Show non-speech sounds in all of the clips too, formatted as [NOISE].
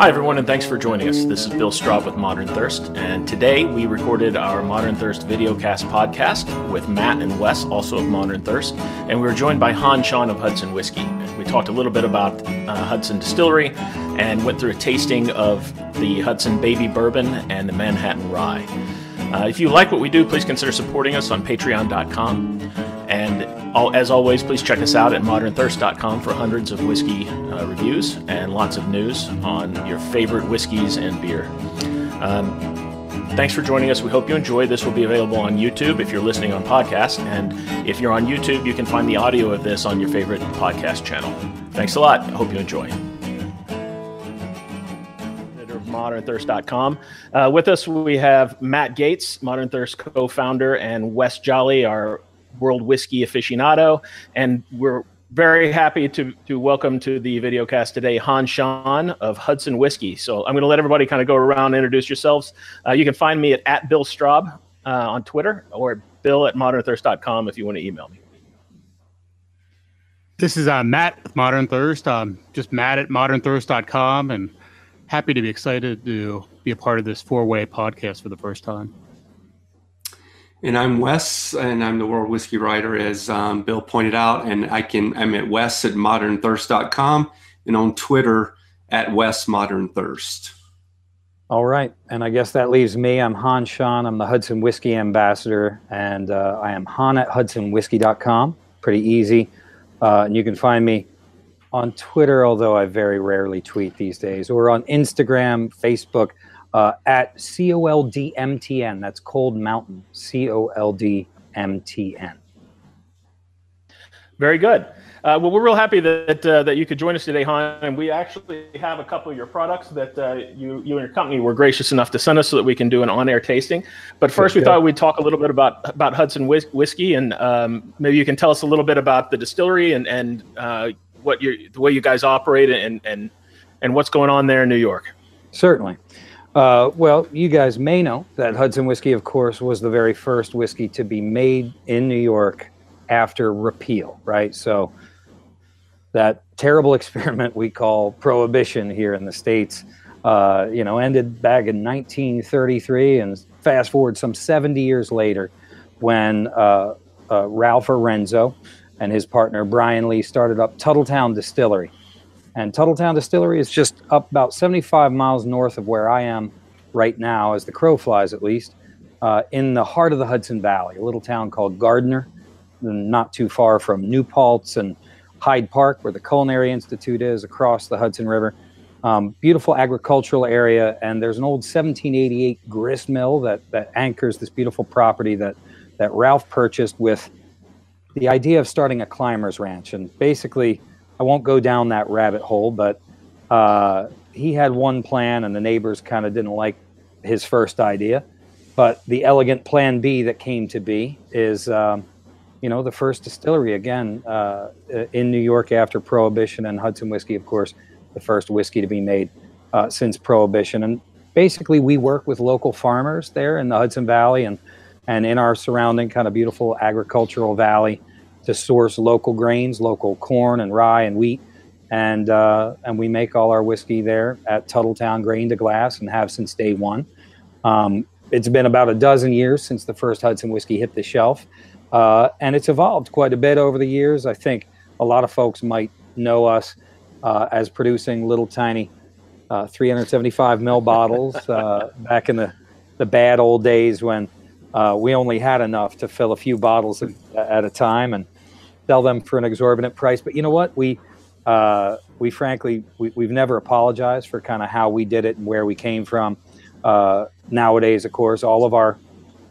Hi, everyone, and thanks for joining us. This is Bill Straub with Modern Thirst, and today we recorded our Modern Thirst videocast podcast with Matt and Wes, also of Modern Thirst, and we were joined by Han Shan of Hudson Whiskey. We talked a little bit about uh, Hudson Distillery and went through a tasting of the Hudson Baby Bourbon and the Manhattan Rye. Uh, if you like what we do, please consider supporting us on patreon.com. And all, as always, please check us out at modernthirst.com for hundreds of whiskey uh, reviews and lots of news on your favorite whiskeys and beer. Um, thanks for joining us. We hope you enjoy. This will be available on YouTube if you're listening on podcast. And if you're on YouTube, you can find the audio of this on your favorite podcast channel. Thanks a lot. Hope you enjoy. modernthirst.com. Uh, with us, we have Matt Gates, Modern Thirst co founder, and Wes Jolly, our world whiskey aficionado. And we're very happy to, to welcome to the video cast today Han Shan of Hudson Whiskey. So I'm going to let everybody kind of go around and introduce yourselves. Uh, you can find me at, at Bill Straub uh, on Twitter or bill at modernthirst.com if you want to email me. This is uh, Matt with Modern Thirst. Um, just Matt at modernthirst.com and happy to be excited to be a part of this four way podcast for the first time. And I'm Wes, and I'm the World Whiskey Writer, as um, Bill pointed out. And I can I'm at Wes at modernthirst.com and on Twitter at Wes Modern Thirst. All right, and I guess that leaves me. I'm Han Shan. I'm the Hudson Whiskey Ambassador, and uh, I am Han at HudsonWhiskey.com. Pretty easy, uh, and you can find me on Twitter, although I very rarely tweet these days, or on Instagram, Facebook uh, at COLDMTN. That's Cold Mountain, C O L D M T N. Very good. Uh, well, we're real happy that uh, that you could join us today, Han. And we actually have a couple of your products that uh, you you and your company were gracious enough to send us so that we can do an on-air tasting. But first, we thought we'd talk a little bit about about Hudson whis- whiskey, and um, maybe you can tell us a little bit about the distillery and and uh, what you the way you guys operate and and and what's going on there in New York. Certainly. Uh, well, you guys may know that Hudson whiskey, of course, was the very first whiskey to be made in New York after repeal, right? So that terrible [LAUGHS] experiment we call prohibition here in the states, uh, you know, ended back in 1933, and fast forward some 70 years later, when uh, uh, Ralph Erenzo and his partner Brian Lee started up Tuthilltown Distillery and Tuthilltown Distillery is just up about 75 miles north of where I am right now, as the crow flies at least, uh, in the heart of the Hudson Valley, a little town called Gardiner, not too far from New Paltz and Hyde Park, where the Culinary Institute is, across the Hudson River. Um, beautiful agricultural area, and there's an old 1788 grist mill that, that anchors this beautiful property that, that Ralph purchased with the idea of starting a climber's ranch. And basically, I won't go down that rabbit hole, but uh, he had one plan, and the neighbors kind of didn't like his first idea. But the elegant plan B that came to be is, um, you know, the first distillery again uh, in New York after Prohibition and Hudson whiskey, of course, the first whiskey to be made uh, since Prohibition. And basically, we work with local farmers there in the Hudson Valley and and in our surrounding kind of beautiful agricultural valley to source local grains, local corn and rye and wheat, and uh, and we make all our whiskey there at Tuthilltown Grain to Glass and have since day one. Um, it's been about a dozen years since the first Hudson whiskey hit the shelf, uh, and it's evolved quite a bit over the years. I think a lot of folks might know us uh, as producing little tiny uh, 375 ml bottles uh, [LAUGHS] back in the the bad old days when uh, we only had enough to fill a few bottles at a time and sell them for an exorbitant price. But you know what? We uh, we frankly we, have never apologized for kind of how we did it and where we came from. Uh, nowadays, of course, all of our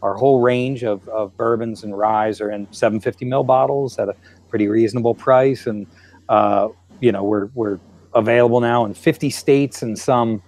our whole range of, of bourbons and ryes are in 750 ml bottles at a pretty reasonable price, and uh, you know we're we're available now in 50 states and some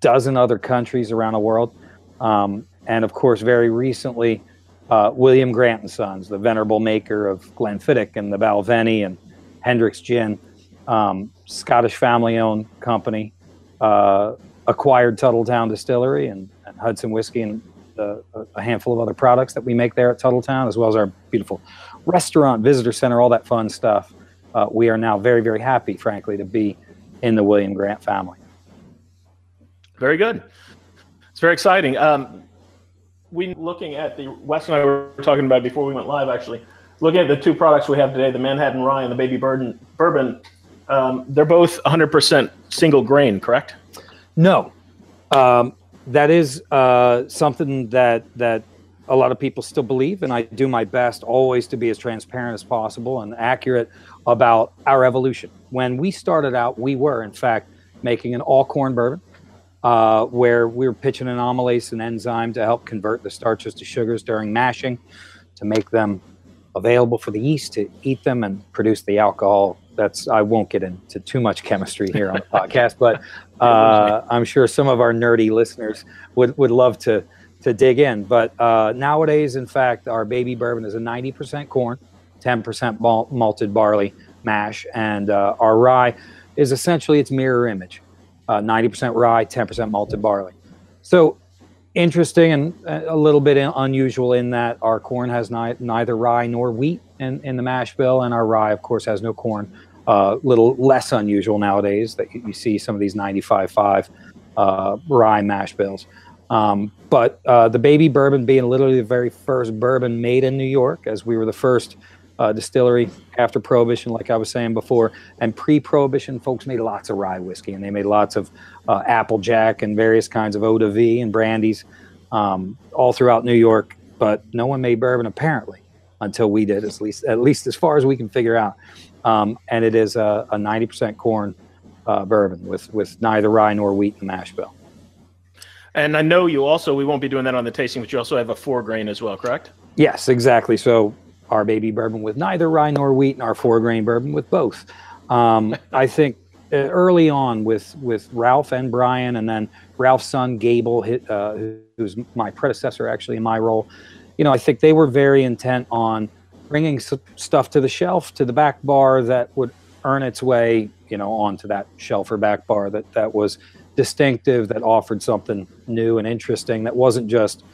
dozen other countries around the world. Um, and of course, very recently, uh, William Grant and Sons, the venerable maker of Glenfiddich and the Balvenie and Hendrick's Gin, um, Scottish family-owned company, uh, acquired Tuthilltown Distillery and, and Hudson Whiskey and uh, a handful of other products that we make there at Tuthilltown, as well as our beautiful restaurant, visitor center, all that fun stuff. Uh, we are now very, very happy, frankly, to be in the William Grant family. Very good. It's very exciting. Um, we looking at the Wes and I were talking about before we went live. Actually, looking at the two products we have today, the Manhattan Rye and the Baby Bourbon. Bourbon, um, they're both 100% single grain, correct? No, um, that is uh, something that that a lot of people still believe, and I do my best always to be as transparent as possible and accurate about our evolution. When we started out, we were in fact making an all corn bourbon. Uh, where we were pitching an amylase, an enzyme to help convert the starches to sugars during mashing to make them available for the yeast to eat them and produce the alcohol. That's I won't get into too much chemistry here on the [LAUGHS] podcast, but uh, I'm sure some of our nerdy listeners would, would love to to dig in. But uh, nowadays, in fact, our baby bourbon is a 90% corn, 10% malt, malted barley mash, and uh, our rye is essentially its mirror image uh, 90% rye, 10% malted barley. So interesting and a little bit unusual in that our corn has ni- neither rye nor wheat in, in the mash bill, and our rye, of course, has no corn. A uh, little less unusual nowadays that you, you see some of these 95.5 uh, rye mash bills. Um, but uh, the baby bourbon being literally the very first bourbon made in New York, as we were the first uh, distillery after Prohibition, like I was saying before. And pre Prohibition, folks made lots of rye whiskey and they made lots of uh, Applejack and various kinds of eau de vie and brandies um, all throughout New York. But no one made bourbon apparently until we did, at least, at least as far as we can figure out. Um, and it is a, a 90% corn uh, bourbon with, with neither rye nor wheat in the mash bill. And I know you also, we won't be doing that on the tasting, but you also have a four grain as well, correct? Yes, exactly. So our baby bourbon with neither rye nor wheat, and our four grain bourbon with both. Um, I think uh, early on with with Ralph and Brian, and then Ralph's son Gable, uh, who's my predecessor actually in my role. You know, I think they were very intent on bringing stuff to the shelf, to the back bar that would earn its way, you know, onto that shelf or back bar that that was distinctive, that offered something new and interesting, that wasn't just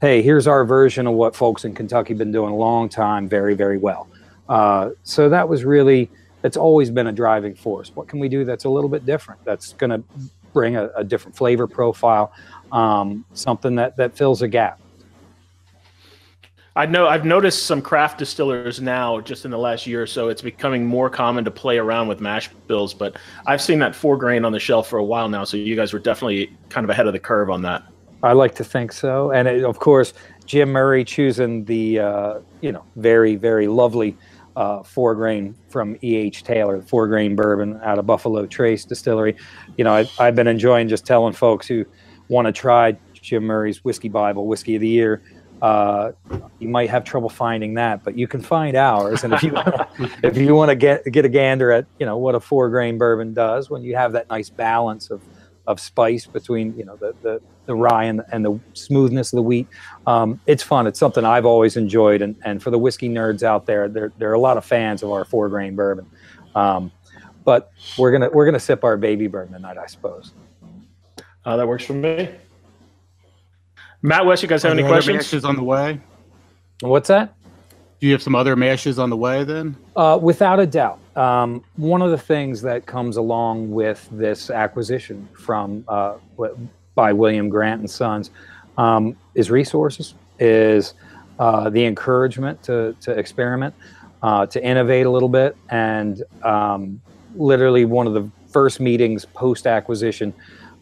hey, here's our version of what folks in Kentucky have been doing a long time very, very well. Uh, so that was really, it's always been a driving force. What can we do that's a little bit different? That's going to bring a, a, different flavor profile, um, something that, that fills a gap. I know I've noticed some craft distillers now, just in the last year or so, it's becoming more common to play around with mash bills. But I've seen that four grain on the shelf for a while now, so you guys were definitely kind of ahead of the curve on that. I like to think so, and it, of course, Jim Murray choosing the uh, you know very very lovely uh, four grain from E.H. Taylor, the four grain bourbon out of Buffalo Trace Distillery. You know, I, I've been enjoying just telling folks who want to try Jim Murray's Whiskey Bible, Whiskey of the Year. Uh, you might have trouble finding that, but you can find ours. And if you wanna, [LAUGHS] if you want to get get a gander at you know what a four grain bourbon does, when you have that nice balance of of spice between you know the the, the rye and, and the smoothness of the wheat. Um, it's fun. It's something I've always enjoyed, and, and for the whiskey nerds out there, there there are a lot of fans of our four grain bourbon. Um, but we're gonna we're gonna sip our baby bourbon tonight, I suppose. Uh, that works for me. Matt West, you guys have any questions? Mashes on the way. What's that? Do you have some other mashes on the way then? Uh, without a doubt. Um, one of the things that comes along with this acquisition from uh, by William Grant and Sons um, is resources, is uh, the encouragement to, to experiment, uh, to innovate a little bit, and um, literally one of the first meetings post acquisition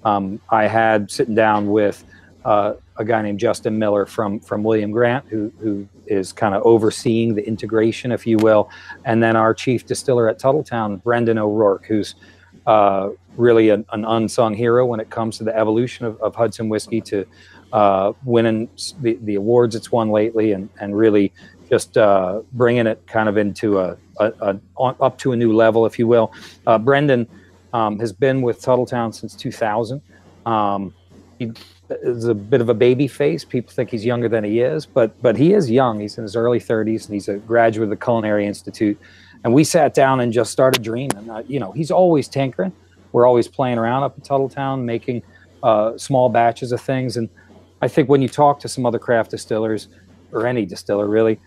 um, I had sitting down with uh, a guy named Justin Miller from from William Grant, who who is kind of overseeing the integration, if you will, and then our chief distiller at Tuthilltown, Brendan O'Rourke, who's uh, really an, an, unsung hero when it comes to the evolution of, of Hudson whiskey to uh, winning the, the awards it's won lately, and and really just uh, bringing it kind of into a, a, a, up to a new level, if you will. Uh, Brendan um, has been with Tuthilltown since 2000. Um, he is a bit of a baby face. People think he's younger than he is, but but he is young. He's in his early 30s, and he's a graduate of the Culinary Institute. And we sat down and just started dreaming. Uh, you know, he's always tinkering. We're always playing around up in Tuthilltown, making uh, small batches of things. And I think when you talk to some other craft distillers, or any distiller really,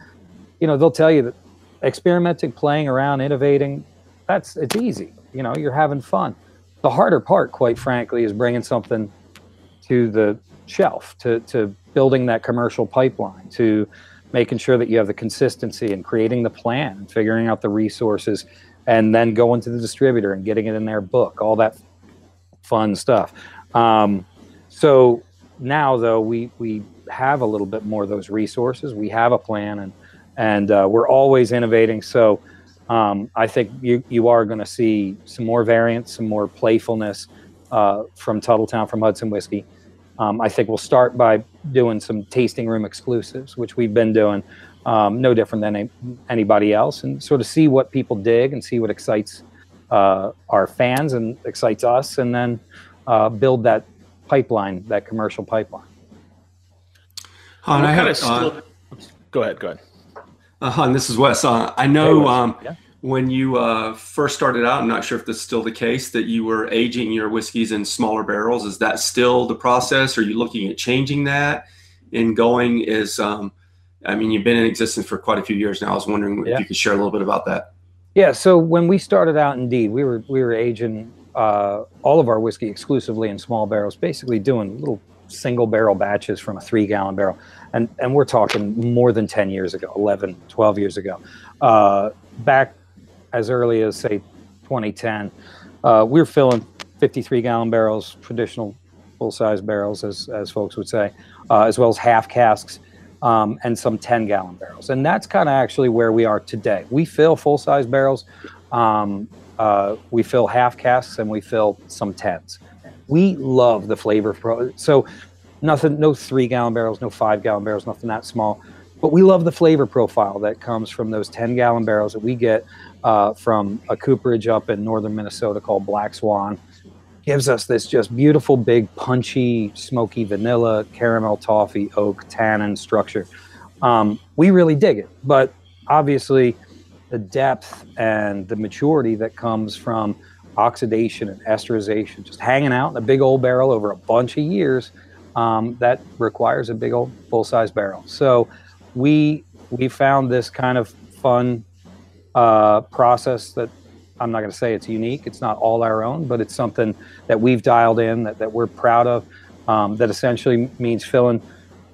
you know, they'll tell you that experimenting, playing around, innovating, that's it's easy. You know, you're having fun. The harder part, quite frankly, is bringing something to the shelf, to, to building that commercial pipeline, to making sure that you have the consistency and creating the plan figuring out the resources and then going to the distributor and getting it in their book, all that fun stuff. Um, so now, though, we, we have a little bit more of those resources. We have a plan and, and uh, we're always innovating. So um, I think you, you are going to see some more variants, some more playfulness uh, from Tuthilltown, from Hudson Whiskey. Um, I think we'll start by doing some tasting room exclusives, which we've been doing, um, no different than a, anybody else, and sort of see what people dig and see what excites uh, our fans and excites us, and then uh, build that pipeline, that commercial pipeline. Han, I have, uh, still, go ahead. Go ahead. Uh, Han, this is Wes. Uh, I know. Um, yeah when you uh, first started out, I'm not sure if this is still the case, that you were aging your whiskeys in smaller barrels. Is that still the process? Are you looking at changing that? And going is, um, I mean, you've been in existence for quite a few years now. I was wondering yeah. if you could share a little bit about that. Yeah. So when we started out, indeed, we were we were aging uh, all of our whiskey exclusively in small barrels, basically doing little single barrel batches from a three gallon barrel. And, and we're talking more than 10 years ago, 11, 12 years ago. Uh, back as early as say 2010. Uh, we were filling 53 gallon barrels, traditional full size barrels, as, as folks would say, uh, as well as half casks um, and some 10 gallon barrels. And that's kind of actually where we are today. We fill full size barrels, um, uh, we fill half casks, and we fill some 10s. We love the flavor. Pro- so, nothing, no three gallon barrels, no five gallon barrels, nothing that small. But we love the flavor profile that comes from those 10 gallon barrels that we get uh, from a cooperage up in northern Minnesota called Black Swan. Gives us this just beautiful, big, punchy, smoky vanilla, caramel, toffee, oak, tannin structure. Um, we really dig it, but obviously, the depth and the maturity that comes from oxidation and esterization, just hanging out in a big old barrel over a bunch of years, um, that requires a big old full size barrel. So we we found this kind of fun uh, process that I'm not going to say it's unique. It's not all our own, but it's something that we've dialed in that, that we're proud of. Um, that essentially means filling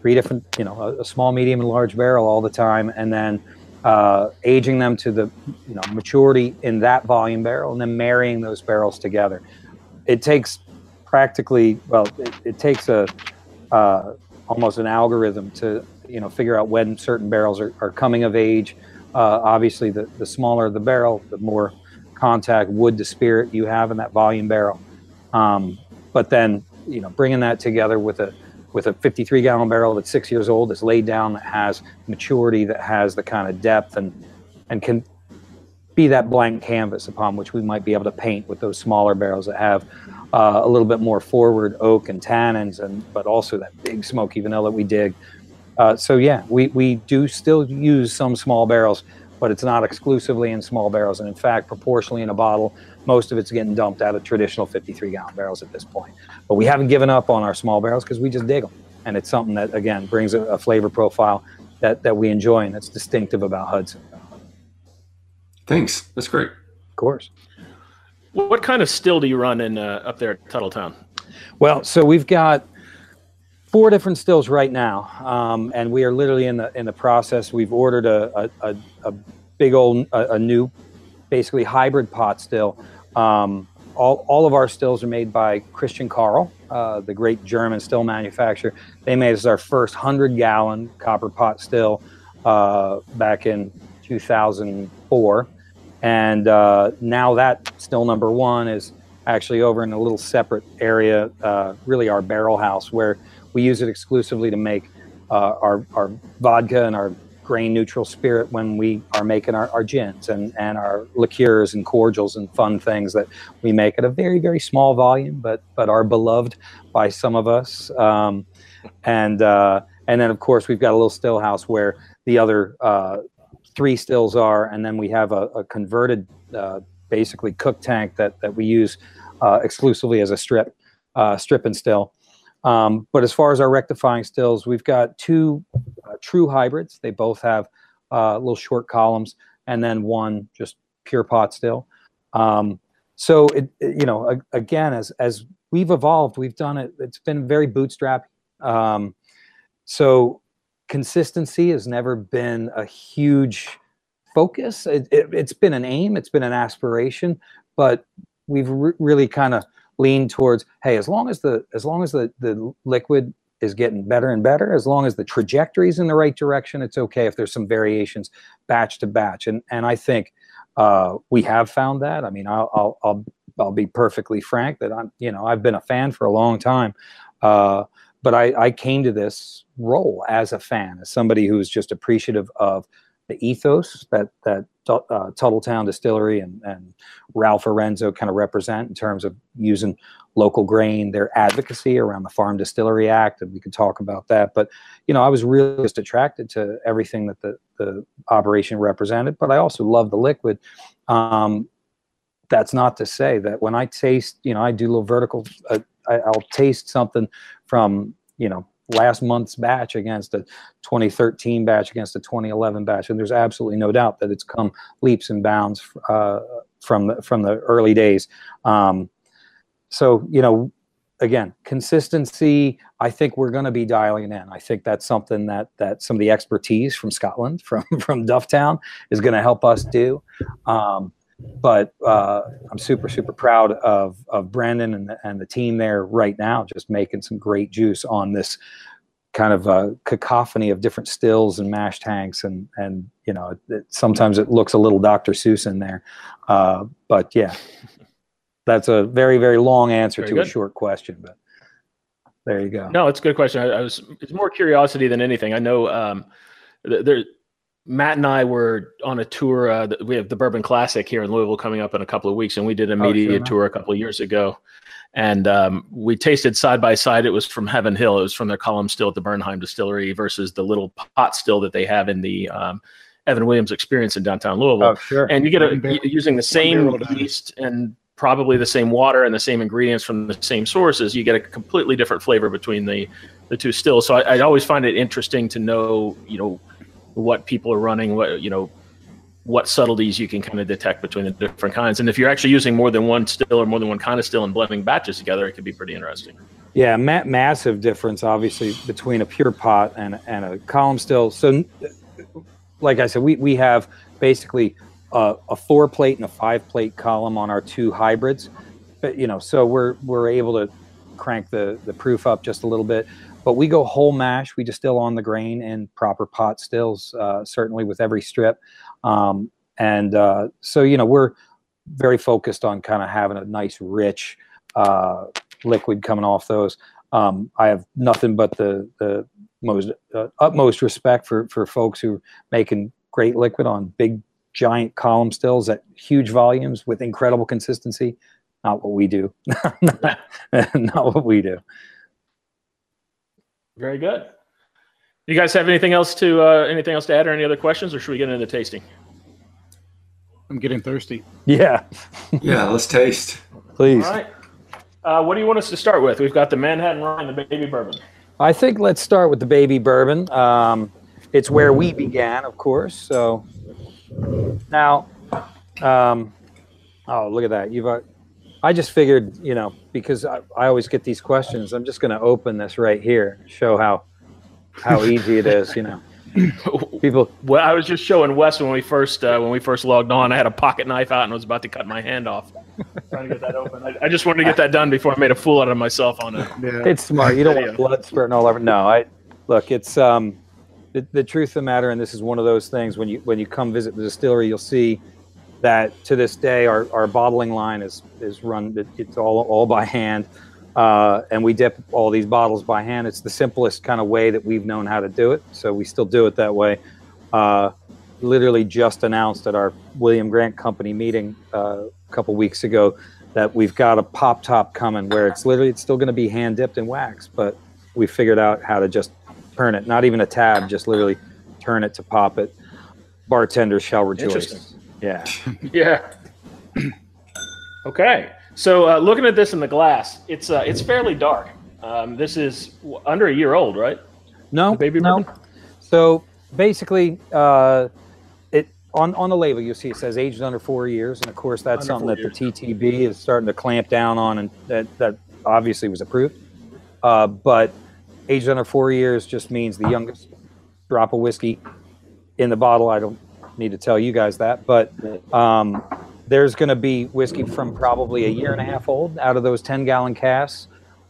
three different, you know, a, a, small, medium, and large barrel all the time, and then uh, aging them to the you know maturity in that volume barrel, and then marrying those barrels together. It takes practically well, it, it takes a uh, almost an algorithm to you know figure out when certain barrels are, are coming of age uh, obviously, the, the smaller the barrel, the more contact wood to spirit you have in that volume barrel. Um, but then, you know, bringing that together with a with a 53 gallon barrel that's six years old, that's laid down, that has maturity, that has the kind of depth and and can be that blank canvas upon which we might be able to paint with those smaller barrels that have uh, a little bit more forward oak and tannins, and but also that big smoky vanilla that we dig uh, so yeah, we, we do still use some small barrels, but it's not exclusively in small barrels. And in fact, proportionally in a bottle, most of it's getting dumped out of traditional 53 gallon barrels at this point. But we haven't given up on our small barrels because we just dig them. And it's something that, again, brings a, a, flavor profile that, that we enjoy and that's distinctive about Hudson. Thanks. That's great. Of course. What kind of still do you run in uh, up there at Tuthilltown? Well, so we've got four different stills right now, um, and we are literally in the in the process. We've ordered a a, a, a big old a, a, new, basically hybrid pot still. Um, all, all of our stills are made by Christian Carl, uh, the great German still manufacturer. They made us our first 100 gallon copper pot still uh, back in 2004. And uh, now that still number one is actually over in a little separate area, uh, really our barrel house, where we use it exclusively to make uh, our, our vodka and our grain neutral spirit when we are making our, our gins and, and our liqueurs and cordials and fun things that we make at a very, very small volume, but, but are beloved by some of us. Um, and, uh, and then, of course, we've got a little still house where the other uh, three stills are, and then we have a, a converted, uh, basically cook tank that, that we use uh, exclusively as a strip uh, stripping still. Um, but as far as our rectifying stills, we've got two uh, true hybrids. They both have uh, little short columns, and then one just pure pot still. Um, so it, it, you know, a, again, as as we've evolved, we've done it. It's been very bootstrap. Um, so consistency has never been a huge focus. It, has been an aim. It's been an aspiration, but we've re- really kind of lean towards hey as long as the as long as the the liquid is getting better and better as long as the trajectory is in the right direction it's okay if there's some variations batch to batch. And and i think uh, we have found that. I mean I'll, I'll i'll i'll be perfectly frank that i'm you know i've been a fan for a long time. Uh, but I, I came to this role as a fan as somebody who's just appreciative of the ethos that that uh, Tuthilltown Distillery and, and Ralph Erenzo kind of represent in terms of using local grain, their advocacy around the Farm Distillery Act, and we could talk about that. But you know, I was really just attracted to everything that the the operation represented. But I also love the liquid. Um, that's not to say that when I taste, you know, I do little vertical. Uh, I, I'll taste something from you know last month's batch against a 2013 batch against a 2011 batch, and there's absolutely no doubt that it's come leaps and bounds uh, from the, from the early days. Um, so you know, again, consistency. I think we're going to be dialing in. I think that's something that that some of the expertise from Scotland, [LAUGHS] from from Dufftown, is going to help us do. Um, but uh, I'm super super proud of of Brandon and the, and the team there right now, just making some great juice on this kind of a cacophony of different stills and mash tanks and and you know it, sometimes it looks a little Dr. Seuss in there, uh, but yeah, [LAUGHS] that's a very very long answer very to good. a short question, but there you go. No, it's a good question. I, I was it's more curiosity than anything. I know um, there Matt and I were on a tour. Uh, we have the Bourbon Classic here in Louisville coming up in a couple of weeks, and we did a media oh, sure, tour a couple of years ago. And um, we tasted side by side. It was from Heaven Hill. It was from their column still at the Bernheim Distillery versus the little pot still that they have in the um, Evan Williams Experience in downtown Louisville. Oh, sure. And you get a, using the same yeast and probably the same water and the same ingredients from the same sources. You get a completely different flavor between the the two stills. So I, I always find it interesting to know, you know what people are running, what you know, what subtleties you can kind of detect between the different kinds. And if you're actually using more than one still or more than one kind of still and blending batches together, it could be pretty interesting. Yeah, ma- massive difference, obviously, between a pure pot and, and a column still. So, like I said, we, we have basically a, a four plate and a five plate column on our two hybrids. But, you know, so we're, we're able to crank the, the proof up just a little bit. But we go whole mash. We distill on the grain in proper pot stills, uh, certainly with every strip. Um, and uh, so, you know, we're very focused on kind of having a nice, rich uh, liquid coming off those. Um, I have nothing but the, the most uh, utmost respect for, for folks who are making great liquid on big, giant column stills at huge volumes with incredible consistency. Not what we do. [LAUGHS] not what we do. Very good. You guys have anything else to uh, anything else to add or any other questions, or should we get into tasting? I'm getting thirsty. Yeah. [LAUGHS] yeah, let's taste. Please. All right. Uh, what do you want us to start with? We've got the Manhattan Rye and the baby bourbon. I think let's start with the baby bourbon. Um, it's where we began, of course. So now, um, oh, look at that. You've uh, I just figured, you know, because I, I always get these questions, I'm just going to open this right here, show how how [LAUGHS] easy it is, you know. [LAUGHS] People. Well, I was just showing Wes when we first uh, when we first logged on. I had a pocket knife out and was about to cut my hand off, trying to get that open. I, I, just wanted to get that done before I made a fool out of myself on it. Yeah. It's smart. You don't want [LAUGHS] blood spurting all over. No, I look. It's um, the, the truth of the matter, and this is one of those things. When you when you come visit the distillery, you'll see that to this day our, our bottling line is is run it's all all by hand. Uh, and we dip all these bottles by hand. It's the simplest kind of way that we've known how to do it. So we still do it that way. Uh, literally just announced at our william grant company meeting uh, a couple weeks ago that we've got a pop top coming where it's literally it's still going to be hand dipped in wax but we figured out how to just turn it not even a tab just literally turn it to pop it. Bartenders shall rejoice yeah. [LAUGHS] yeah. okay. So uh, looking at this in the glass, it's uh, it's fairly dark. Um, this is w- under a year old, right? No, The baby no. bourbon? So basically, uh, it on on the label you'll see it says aged under four years, and of course that's Under something four that the TTB is starting to clamp down on, and that that obviously was approved. Uh, but aged under four years just means the youngest drop of whiskey in the bottle. I don't need to tell you guys that, but um, there's going to be whiskey from probably a year and a half old out of those 10 gallon casks,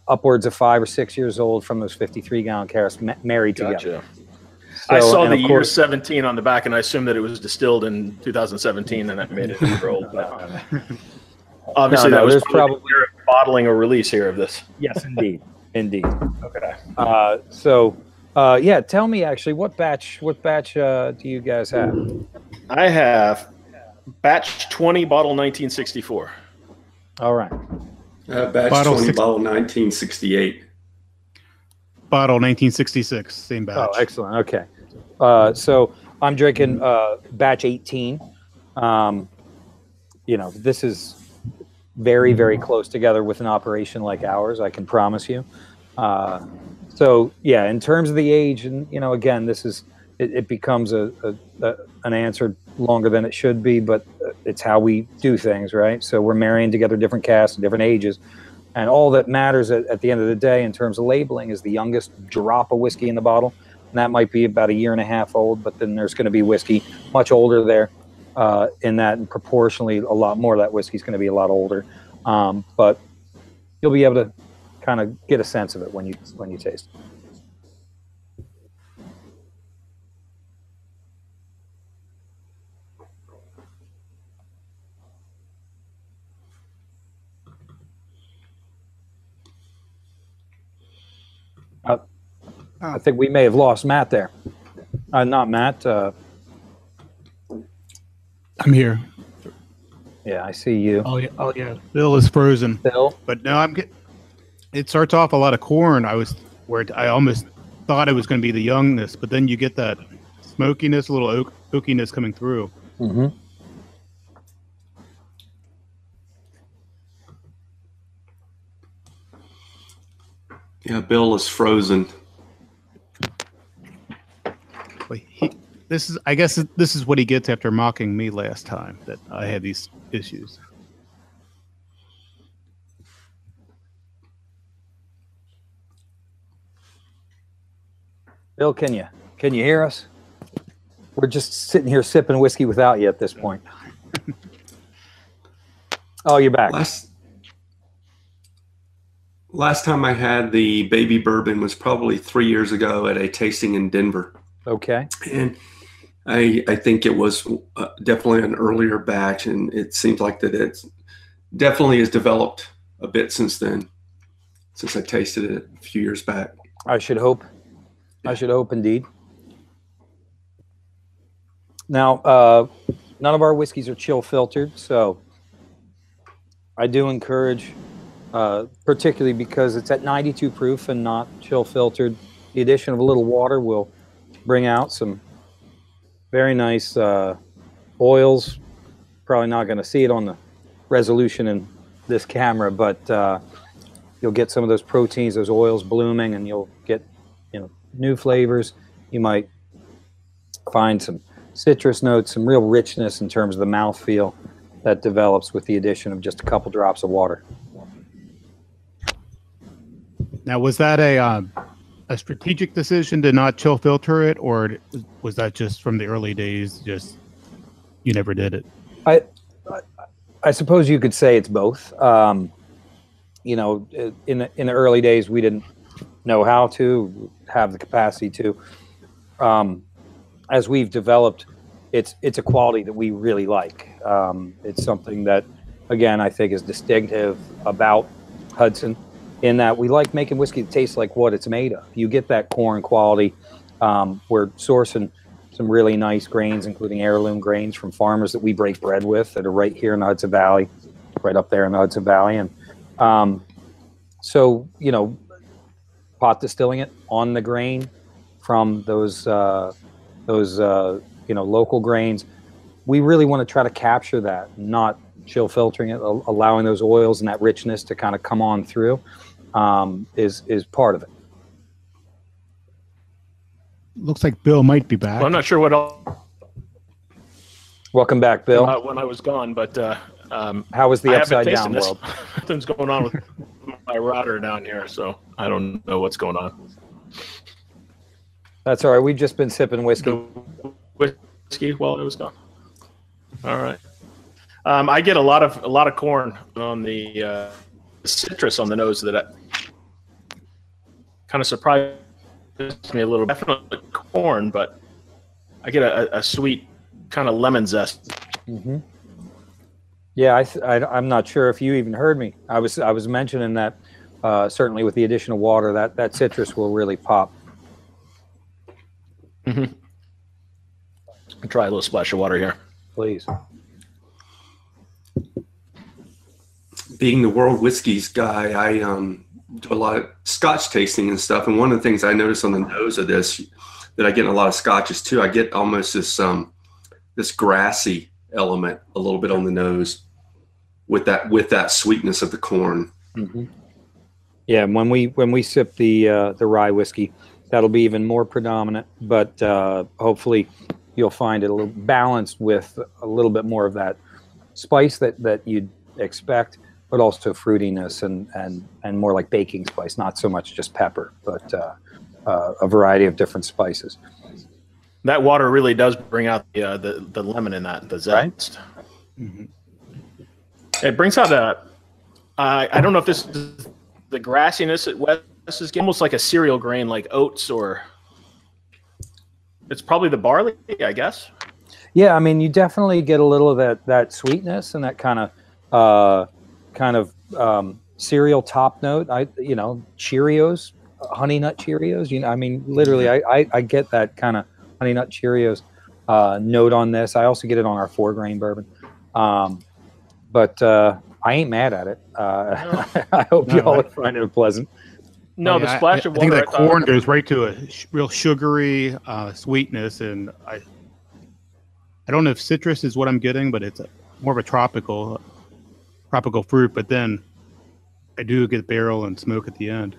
upwards of five or six years old from those 53 gallon casks ma- married together. Gotcha. I saw the of year 17 on the back, and I assumed that it was distilled in 2017, and that made it year old. But [LAUGHS] obviously, No, no, that was probably, probably- the bottling or release here of this. Yes, indeed, [LAUGHS] indeed. Okay. Uh, so, uh, yeah, tell me actually, what batch? What batch uh, do you guys have? I have batch 20, bottle 1964. All right. Uh, batch Bottle 20, six- bottle 1968. Bottle 1966, same batch. Oh, excellent. Okay. Uh, so I'm drinking uh, batch 18. Um, you know, this is very, very close together with an operation like ours. I can promise you. Uh, so yeah, in terms of the age, and you know, again, this is it, it becomes a, a, a an answer longer than it should be, but uh, it's how we do things, right? So we're marrying together different casks and different ages. And all that matters at, at the end of the day in terms of labeling is the youngest drop of whiskey in the bottle. And that might be about a year and a half old, but then there's going to be whiskey much older there uh, in that, and proportionally, a lot more of that whiskey is going to be a lot older. Um, but you'll be able to kind of get a sense of it when you when you taste. it. Uh, I think we may have lost Matt there. Uh, not Matt. Uh, I'm here. yeah, I see you. Oh yeah, oh yeah. Bill is frozen, Bill. but no, I'm get. It starts off a lot of corn. I was where it- I almost thought it was going to be the youngness, but then you get that smokiness, a little oak, oakiness coming through. Mm-hmm. Yeah, Bill is frozen. But he, this is, I guess, this is what he gets after mocking me last time that I had these issues. Bill, can you can you hear us? We're just sitting here sipping whiskey without you at this point. [LAUGHS] oh, you're back. Last last time I had the baby bourbon was probably three years ago at a tasting in Denver, Okay. and I I think it was uh, definitely an earlier batch, and it seems like that it definitely has developed a bit since then, since I tasted it a few years back. I should hope. I should hope indeed. Now, uh, none of our whiskeys are chill filtered, so I do encourage, uh, particularly because it's at 92 proof and not chill filtered, the addition of a little water will bring out some very nice uh, oils. Probably not going to see it on the resolution in this camera, but uh, you'll get some of those proteins, those oils blooming, and you'll get new flavors. You might find some citrus notes, some real richness in terms of the mouthfeel that develops with the addition of just a couple drops of water. Now, was that a um, a strategic decision to not chill filter it, or was that just from the early days? Just you never did it. I, I, I suppose you could say it's both. Um, you know, in the, in the early days, we didn't know how to have the capacity to. Um, as we've developed, it's it's a quality that we really like. Um, it's something that, again, I think is distinctive about Hudson, in that we like making whiskey that tastes like what it's made of. You get that corn quality. Um, we're sourcing some really nice grains, including heirloom grains from farmers that we break bread with that are right here in the Hudson Valley, right up there in the Hudson Valley. And um, so, you know, pot distilling it on the grain from those uh, those uh, you know local grains. We really want to try to capture that, not chill filtering it, allowing those oils and that richness to kind of come on through, um, is is part of it. Looks like Bill might be back. Well, I'm not sure what else Welcome back, Bill. uh, when I was gone, but uh, um, How was the I upside down world? [LAUGHS] Nothing's going on with my router down here, so I don't know what's going on. That's all right. We've just been sipping whiskey. The whiskey while it was gone. All right. Um, I get a lot of a lot of corn on the uh, citrus on the nose that I, kind of surprised me a little. Definitely corn, but I get a, a sweet kind of lemon zest. hmm Yeah, I, I, I'm not sure if you even heard me. I was I was mentioning that uh, certainly with the addition of water, that that citrus will really pop. Mm-hmm. Try a little splash of water here. Please. being the world whiskeys guy, I um, do a lot of Scotch tasting and stuff. And one of the things I notice on the nose of this that I get in a lot of Scotches too, I get almost this um, this grassy element a little bit on the nose with that with that sweetness of the corn. hmm Yeah, and when we when we sip the uh, the rye whiskey, that'll be even more predominant. But uh, hopefully, you'll find it a little balanced with a little bit more of that spice that that you'd expect, but also fruitiness and and and more like baking spice, not so much just pepper, but uh, uh, a variety of different spices. That water really does bring out the uh, the, the lemon in that the zest. Mhm. It brings out a. I I don't know if this is the grassiness at West is almost like a cereal grain, like oats or. It's probably the barley, I guess. Yeah, I mean, you definitely get a little of that that sweetness and that kind of uh, kind of um, cereal top note. I you know Cheerios, uh, Honey Nut Cheerios. You know, I mean, literally, I I, I get that kind of Honey Nut Cheerios uh, note on this. I also get it on our four grain bourbon, um, but uh, I ain't mad at it. Uh, [LAUGHS] I hope No, y'all I- are finding it pleasant. No, the splash I, of I think that I corn goes right to a sh- real sugary uh, sweetness, and I, I don't know if citrus is what I'm getting, but it's a, more of a tropical, tropical fruit. But then, I do get barrel and smoke at the end.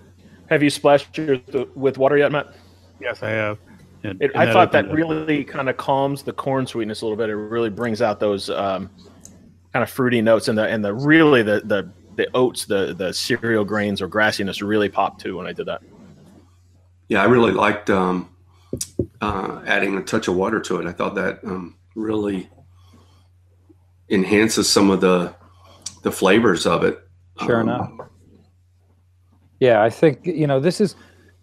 Have you splashed yours th- with water yet, Matt? Yes, I have. And, It, and I thought that really kind of calms the corn sweetness a little bit. It really brings out those um, kind of fruity notes, and the and the really the the the oats, the the cereal grains or grassiness really popped too when I did that. Yeah, I really liked um, uh, adding a touch of water to it. I thought that um, really enhances some of the the flavors of it. Sure Um, enough. Yeah, I think you know this is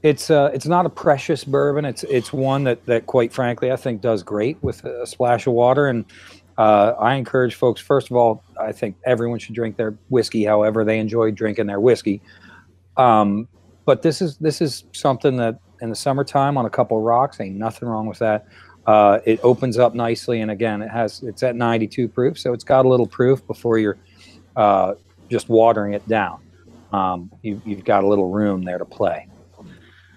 it's uh, it's not a precious bourbon. It's it's one that that quite frankly I think does great with a splash of water. And uh, I encourage folks. First of all, I think everyone should drink their whiskey however they enjoy drinking their whiskey. Um, but this is this is something that in the summertime on a couple rocks ain't nothing wrong with that. Uh, it opens up nicely, and again, it has it's at 92 proof, so it's got a little proof before you're uh, just watering it down. Um, you, you've got a little room there to play.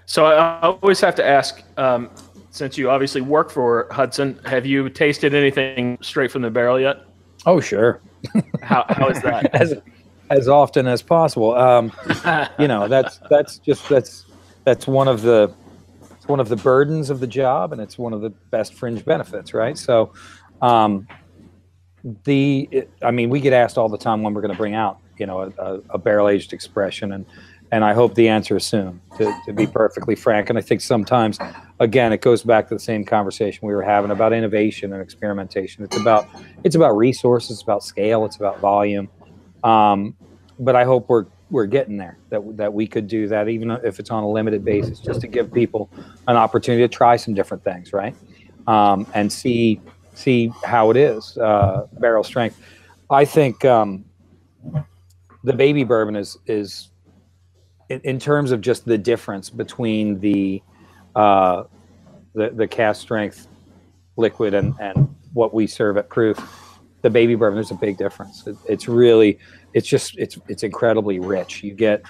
So I I always have to ask, um, since you obviously work for Hudson, have you tasted anything straight from the barrel yet? Oh, sure. How how is that? [LAUGHS] as as often as possible. Um, you know, that's that's just that's that's one of the one of the burdens of the job, and it's one of the best fringe benefits, right? So, um, the it, I mean, we get asked all the time when we're going to bring out, you know, a, a, a barrel aged expression, and and I hope the answer is soon. To, to be perfectly frank, and I think sometimes, again, it goes back to the same conversation we were having about innovation and experimentation. It's about it's about resources, it's about scale, it's about volume. Um, but I hope we're we're getting there. That that we could do that, even if it's on a limited basis, just to give people an opportunity to try some different things, right? Um, and see see how it is uh, barrel strength. I think um, the baby bourbon is is in, in terms of just the difference between the uh, the the cask strength liquid and and what we serve at proof. The baby bourbon, there's a big difference. It, it's really, it's just, it's it's incredibly rich. You get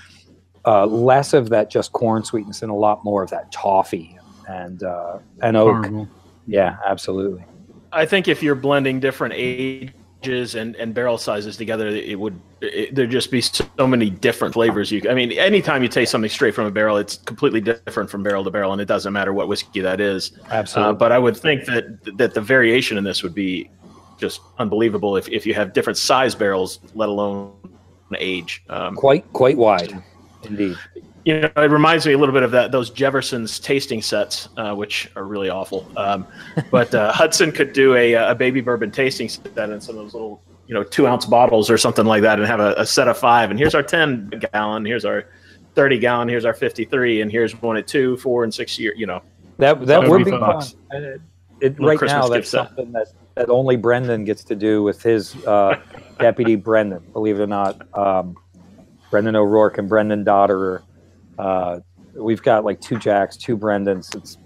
uh, less of that just corn sweetness and a lot more of that toffee and uh, and oak. Caramel. Yeah, absolutely. I think if you're blending different age ages and, and barrel sizes together, it would it, there'd just be so many different flavors. You, I mean, anytime you taste something straight from a barrel, it's completely different from barrel to barrel, and it doesn't matter what whiskey that is. Absolutely. Uh, but I would think that that the variation in this would be just unbelievable if, if you have different size barrels, let alone age. Um, quite quite wide, indeed. You know, it reminds me a little bit of that those Jefferson's tasting sets, uh, which are really awful. Um, but uh, [LAUGHS] Hudson could do a, a baby bourbon tasting set in some of those little, you know, two ounce bottles or something like that, and have a, a set of five. And here's our ten gallon, here's our thirty gallon, here's our fifty three, and here's one at two, four, and six year. You know, That that That would would be be fun. fun. It, it, right Christmas now, gift that's set. something that, that only Brendan gets to do with his uh, [LAUGHS] deputy Brendan. Believe it or not, um, Brendan O'Rourke and Brendan Dodderer. Uh, we've got like two Jacks, two Brendans. It's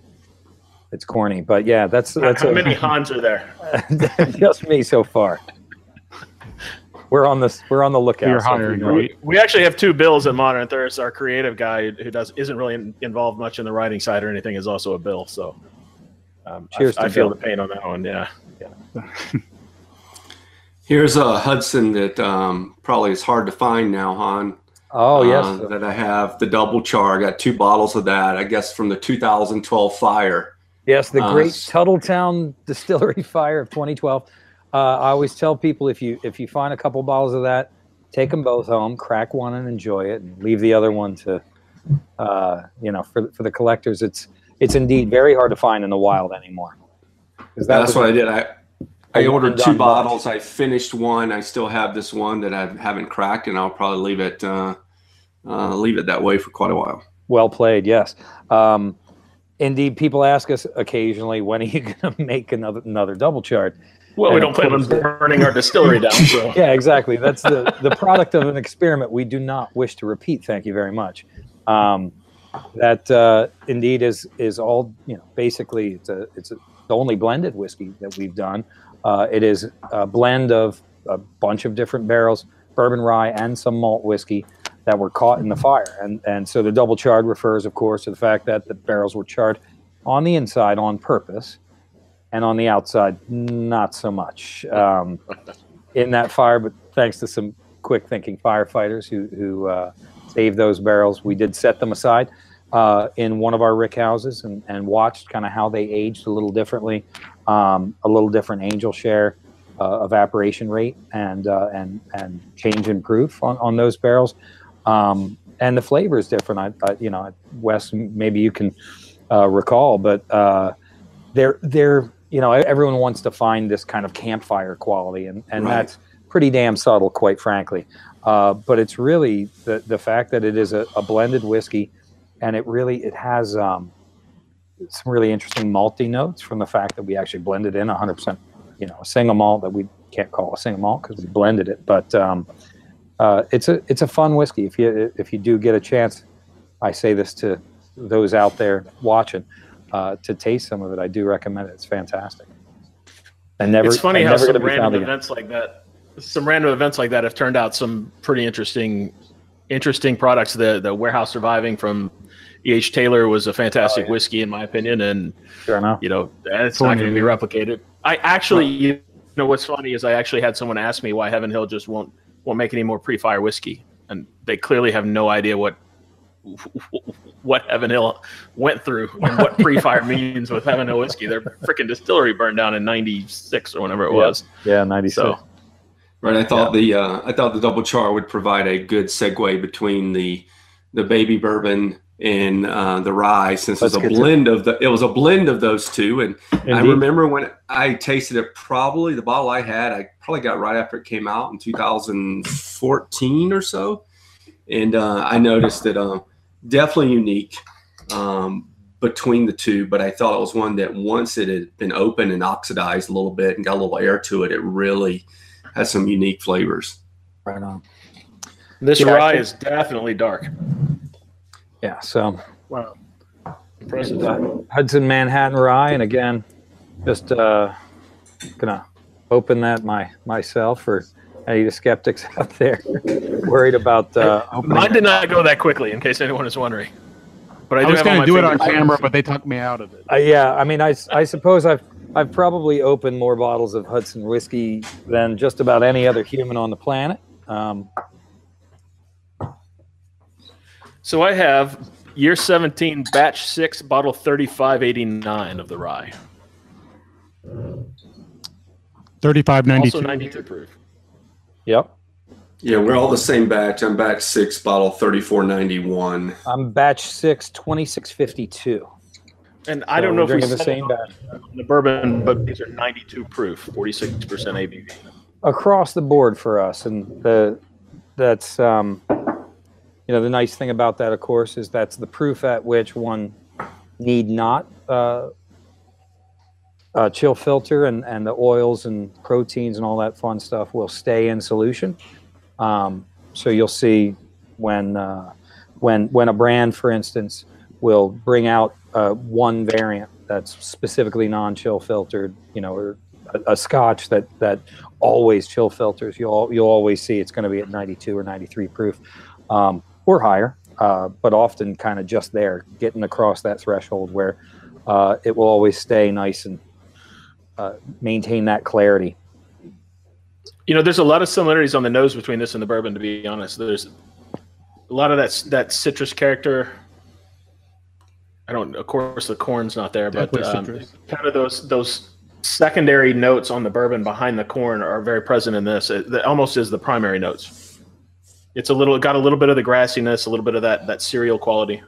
it's corny, but yeah, that's that's how a- many [LAUGHS] Hans are there? [LAUGHS] just me so far. We're on this. We're on the lookout. You're so if you hiring, know- right? We actually have two Bills at Modern Thirst. Our creative guy who does isn't really in, involved much in the writing side or anything is also a Bill. So, um, Cheers I, to I feel Bill. the pain on that one. Yeah. [LAUGHS] Here's a Hudson that um, probably is hard to find now, Han. Oh yes, uh, that I have the double char. I got two bottles of that. I guess from the 2012 fire. Yes, the Uh, great s- Tuthilltown [LAUGHS] Distillery Fire of 2012. Uh, I always tell people if you if you find a couple bottles of that, take them both home, crack one and enjoy it, and leave the other one to, uh, you know, for for the collectors. It's it's indeed very hard to find in the wild anymore. that That's what I did. I I a ordered two one-and-done bottles. I finished one. I still have this one that I haven't cracked, and I'll probably leave it uh, uh, leave it that way for quite a while. Well played. Yes. Um, indeed, people ask us occasionally, when are you [LAUGHS] going to make another another double chart? Well, we don't plan on burning our distillery down. So. [LAUGHS] yeah, exactly. That's the the product of an experiment we do not wish to repeat. Thank you very much. Um, that uh, indeed is is all you know. Basically, it's a it's a, the only blended whiskey that we've done. Uh, it is a blend of a bunch of different barrels, bourbon rye, and some malt whiskey that were caught in the fire. And and so the double charred refers, of course, to the fact that the barrels were charred on the inside on purpose, and on the outside not so much. Um, in that fire, but thanks to some quick thinking firefighters who, who uh, saved those barrels, we did set them aside uh, in one of our rick houses and, and watched kind of how they aged a little differently, um, a little different angel share uh, evaporation rate and uh, and and change in proof on, on those barrels. Um, and the flavor is different. I, I you know, Wes, maybe you can uh, recall, but uh, they're they're you know everyone wants to find this kind of campfire quality, and and Right. that's pretty damn subtle, quite frankly. Uh, but it's really the the fact that it is a, a blended whiskey, and it really it has um, some really interesting malty notes from the fact that we actually blended in 100%, you know, a single malt that we can't call a single malt because we blended it. But um, uh, it's a it's a fun whiskey. If you if you do get a chance, I say this to those out there watching uh, to taste some of it. I do recommend it. It's fantastic. And never, it's funny and how some random again. events like that, some random events like that have turned out some pretty interesting, interesting products. The the warehouse surviving from E. H. Taylor was a fantastic Oh, yeah. whiskey in my opinion, and Sure enough. you know it's not going to be replicated. I actually, you know, what's funny is I actually had someone ask me why Heaven Hill just won't won't make any more pre-fire whiskey, and they clearly have no idea what [LAUGHS] what Heaven Hill went through and what [LAUGHS] pre-fire means with Heaven Hill whiskey. Their freaking distillery burned down in '96 or whenever it Yeah. was. Yeah, 96. So Right. I thought the uh, I thought the double char would provide a good segue between the the baby bourbon and uh, the rye, since Let's it's a get to- blend of the it was a blend of those two. And I remember when I tasted it, probably the bottle I had, I probably got right after it came out in 2014 or so, and uh, I noticed that um, definitely unique um, between the two. But I thought it was one that once it had been opened and oxidized a little bit and got a little air to it, it really has some unique flavors. right on. this Yeah, rye actually- is definitely dark. Yeah, so Wow, impressive. uh, Hudson Manhattan Rye, and again, just uh, gonna open that my myself for any of the skeptics [LAUGHS] out there worried about uh, opening. Mine did not go that quickly, in case anyone is wondering. But I, I do was going to do it on camera, but they took me out of it. Uh, yeah, I mean, I, I suppose I've I've probably opened more bottles of Hudson whiskey than just about any other human on the planet. Um, So I have year 17, batch 6, bottle 3589 of the rye. Thirty-five ninety-two. Also 92 proof. yep. Yeah, we're all the same batch. I'm batch six, bottle 3491. I'm batch six, 2652. And I So don't know if we drinking the said same batch. the bourbon, but these are 92 proof, 46% ABV. across the board for us and the that's um, you know the nice thing about that of course is that's the proof at which one need not uh, uh, chill filter and, and the oils and proteins and all that fun stuff will stay in solution um, so you'll see when uh, when when a brand for instance will bring out uh, one variant that's specifically non-chill filtered you know or a, a scotch that that always chill filters. You'll you'll always see it's going to be at 92 or 93 proof, um, or higher, uh, but often kind of just there, getting across that threshold where uh, it will always stay nice and uh, maintain that clarity. You know, there's a lot of similarities on the nose between this and the bourbon. To be honest, there's a lot of that that citrus character. I don't. Of course, the corn's not there, but um, kind of those those secondary notes on the bourbon behind the corn are very present in this. It, it almost is the primary notes. It's a little it got a little bit of the grassiness, a little bit of that that cereal quality.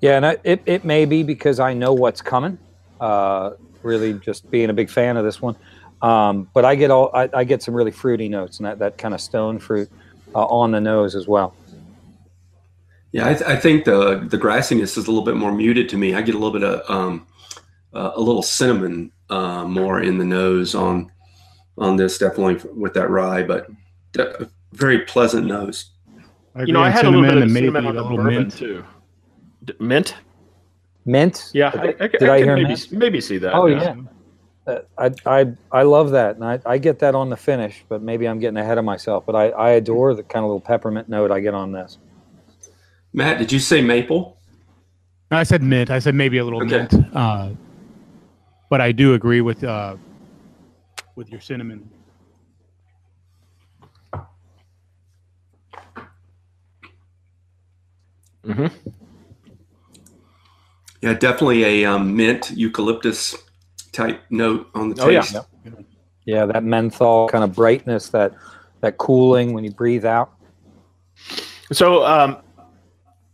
Yeah, and I, it it may be because I know what's coming. Uh, really, just being a big fan of this one. Um, but I get all I, I get some really fruity notes and that, that kind of stone fruit uh, on the nose as well. Yeah, I, th- I think the the grassiness is a little bit more muted to me. I get a little bit of um, uh, a little cinnamon uh, more in the nose on on this, definitely with that rye, but de- very pleasant nose. You know, I had a little bit of and maybe cinnamon on the little bourbon mint. too. D- mint? Mint. Yeah, I, I, Did I, I can hear maybe mint? maybe see that. Oh yeah. Uh, I, I I love that, and I, I get that on the finish, but maybe I'm getting ahead of myself. But I, I adore the kind of little peppermint note I get on this. Matt, did you say maple? I said mint. I said maybe a little Okay. mint. Uh, but I do agree with uh, with your cinnamon. Hmm Yeah, definitely a um, mint eucalyptus type note on the Oh, yeah. taste. Yeah, that menthol kind of brightness, that that cooling when you breathe out. So, um,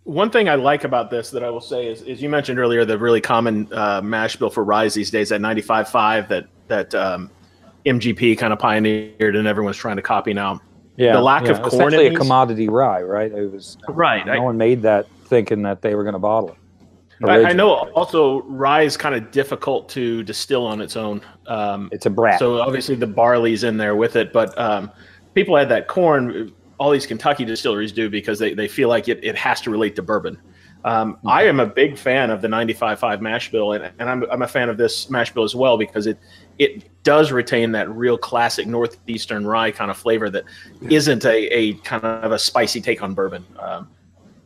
one thing I like about this that I will say is, is you mentioned earlier the really common uh, mash bill for ryes these days, that 95.5 that that um, MGP kind of pioneered and everyone's trying to copy now. Yeah, The lack yeah. of corn Essentially a commodity rye, right? It was Right. no one made that thinking that they were going to bottle it. I, I know also rye is kind of difficult to distill on its own. Um, it's a brat. So obviously the barley's in there with it, but um, people add that corn. All these Kentucky distilleries do because they, they feel like it, it has to relate to bourbon. Um, I am a big fan of the 95.5 mash bill, and, and I'm, I'm a fan of this mash bill as well because it it does retain that real classic northeastern rye kind of flavor that not a, a kind of a spicy take on bourbon. Um,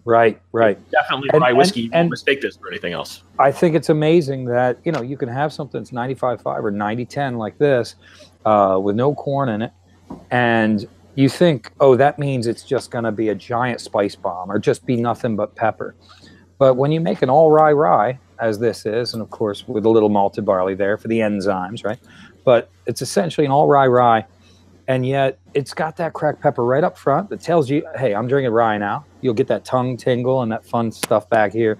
right, right. definitely And- rye and- whiskey. You won't and- mistake this for anything else. I think it's amazing that you know you can have something that's 95.5 or 90.10 like this uh, with no corn in it, and you think, oh, that means it's just going to be a giant spice bomb or just be nothing but pepper. But when you make an all rye rye, as this is, and of course with a little malted barley there for the enzymes, right? But it's essentially an all rye rye, and yet it's got that cracked pepper right up front that tells you, hey, I'm drinking rye now. You'll get that tongue tingle and that fun stuff back here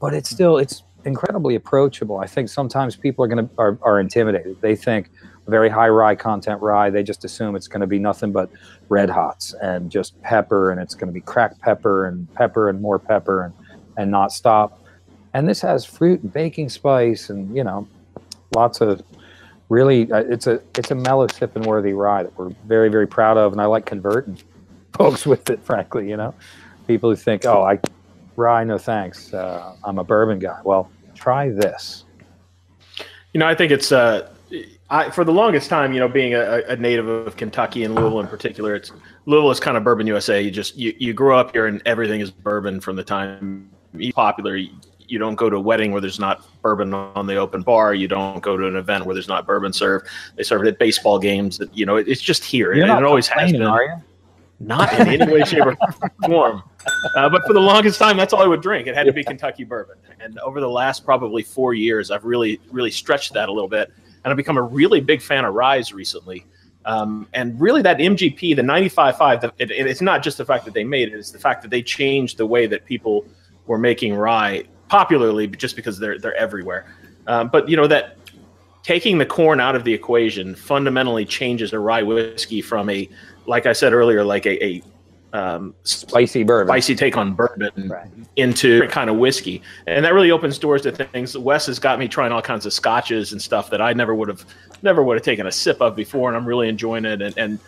but it's still it's incredibly approachable. I think sometimes people are going to are, are intimidated. They think very high rye content rye. They just assume it's going to be nothing but red hots and just pepper, and it's going to be cracked pepper and pepper and more pepper and and not stop. And this has fruit and baking spice and you know lots of really uh, it's a it's a mellow sipping worthy rye that we're very very proud of, and I like converting [LAUGHS] folks with it. Frankly, you know, people who think, oh, I rye, no thanks. Uh, I'm a bourbon guy. Well, try this. You know, I think it's uh, I for the longest time, you know, being a, a native of Kentucky and Louisville in particular, it's Louisville is kind of bourbon USA. You just you, you grow up here and everything is bourbon from the time popular. You, don't go to a wedding where there's not bourbon on the open bar. You don't go to an event where there's not bourbon served. They serve it at baseball games. That you know, it, it's just here. You're and it always has been. are you? Not in any way, shape, or form. Uh, but for the longest time, that's all I would drink. It had to be Kentucky bourbon. And over the last probably four years, I've really, really stretched that a little bit. And I've become a really big fan of ryes recently. Um, and really, that MGP, the 95.5, the, it, it's not just the fact that they made it, it's the fact that they changed the way that people were making rye popularly but just because they're, they're everywhere. Um, but, you know, that taking the corn out of the equation fundamentally changes a rye whiskey from a like I said earlier, like a, a um, Spicy bourbon. spicy take on bourbon Right. into kind of whiskey, and that really opens doors to things. Wes has got me trying all kinds of scotches and stuff that I never would have, never would have taken a sip of before, and I'm really enjoying it. And, and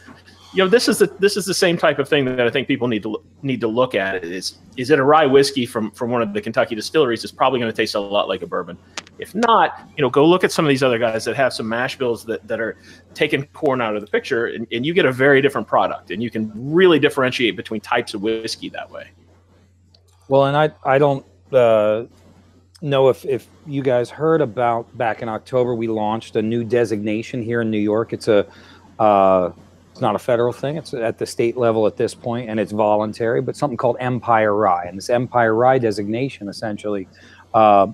you know, this is the this is the same type of thing that I think people need to lo- need to look at. Is is it a rye whiskey from from one of the Kentucky distilleries? It's probably going to taste a lot like a bourbon. If not, you know, go look at some of these other guys that have some mash bills that, that are taking corn out of the picture, and, and you get a very different product, and you can really differentiate between types of whiskey that way. Well, and I I don't uh, know if if you guys heard about back in October we launched a new designation here in New York. It's a uh, it's not a federal thing. It's at the state level at this point, and it's voluntary. But something called Empire Rye, and this Empire Rye designation essentially uh,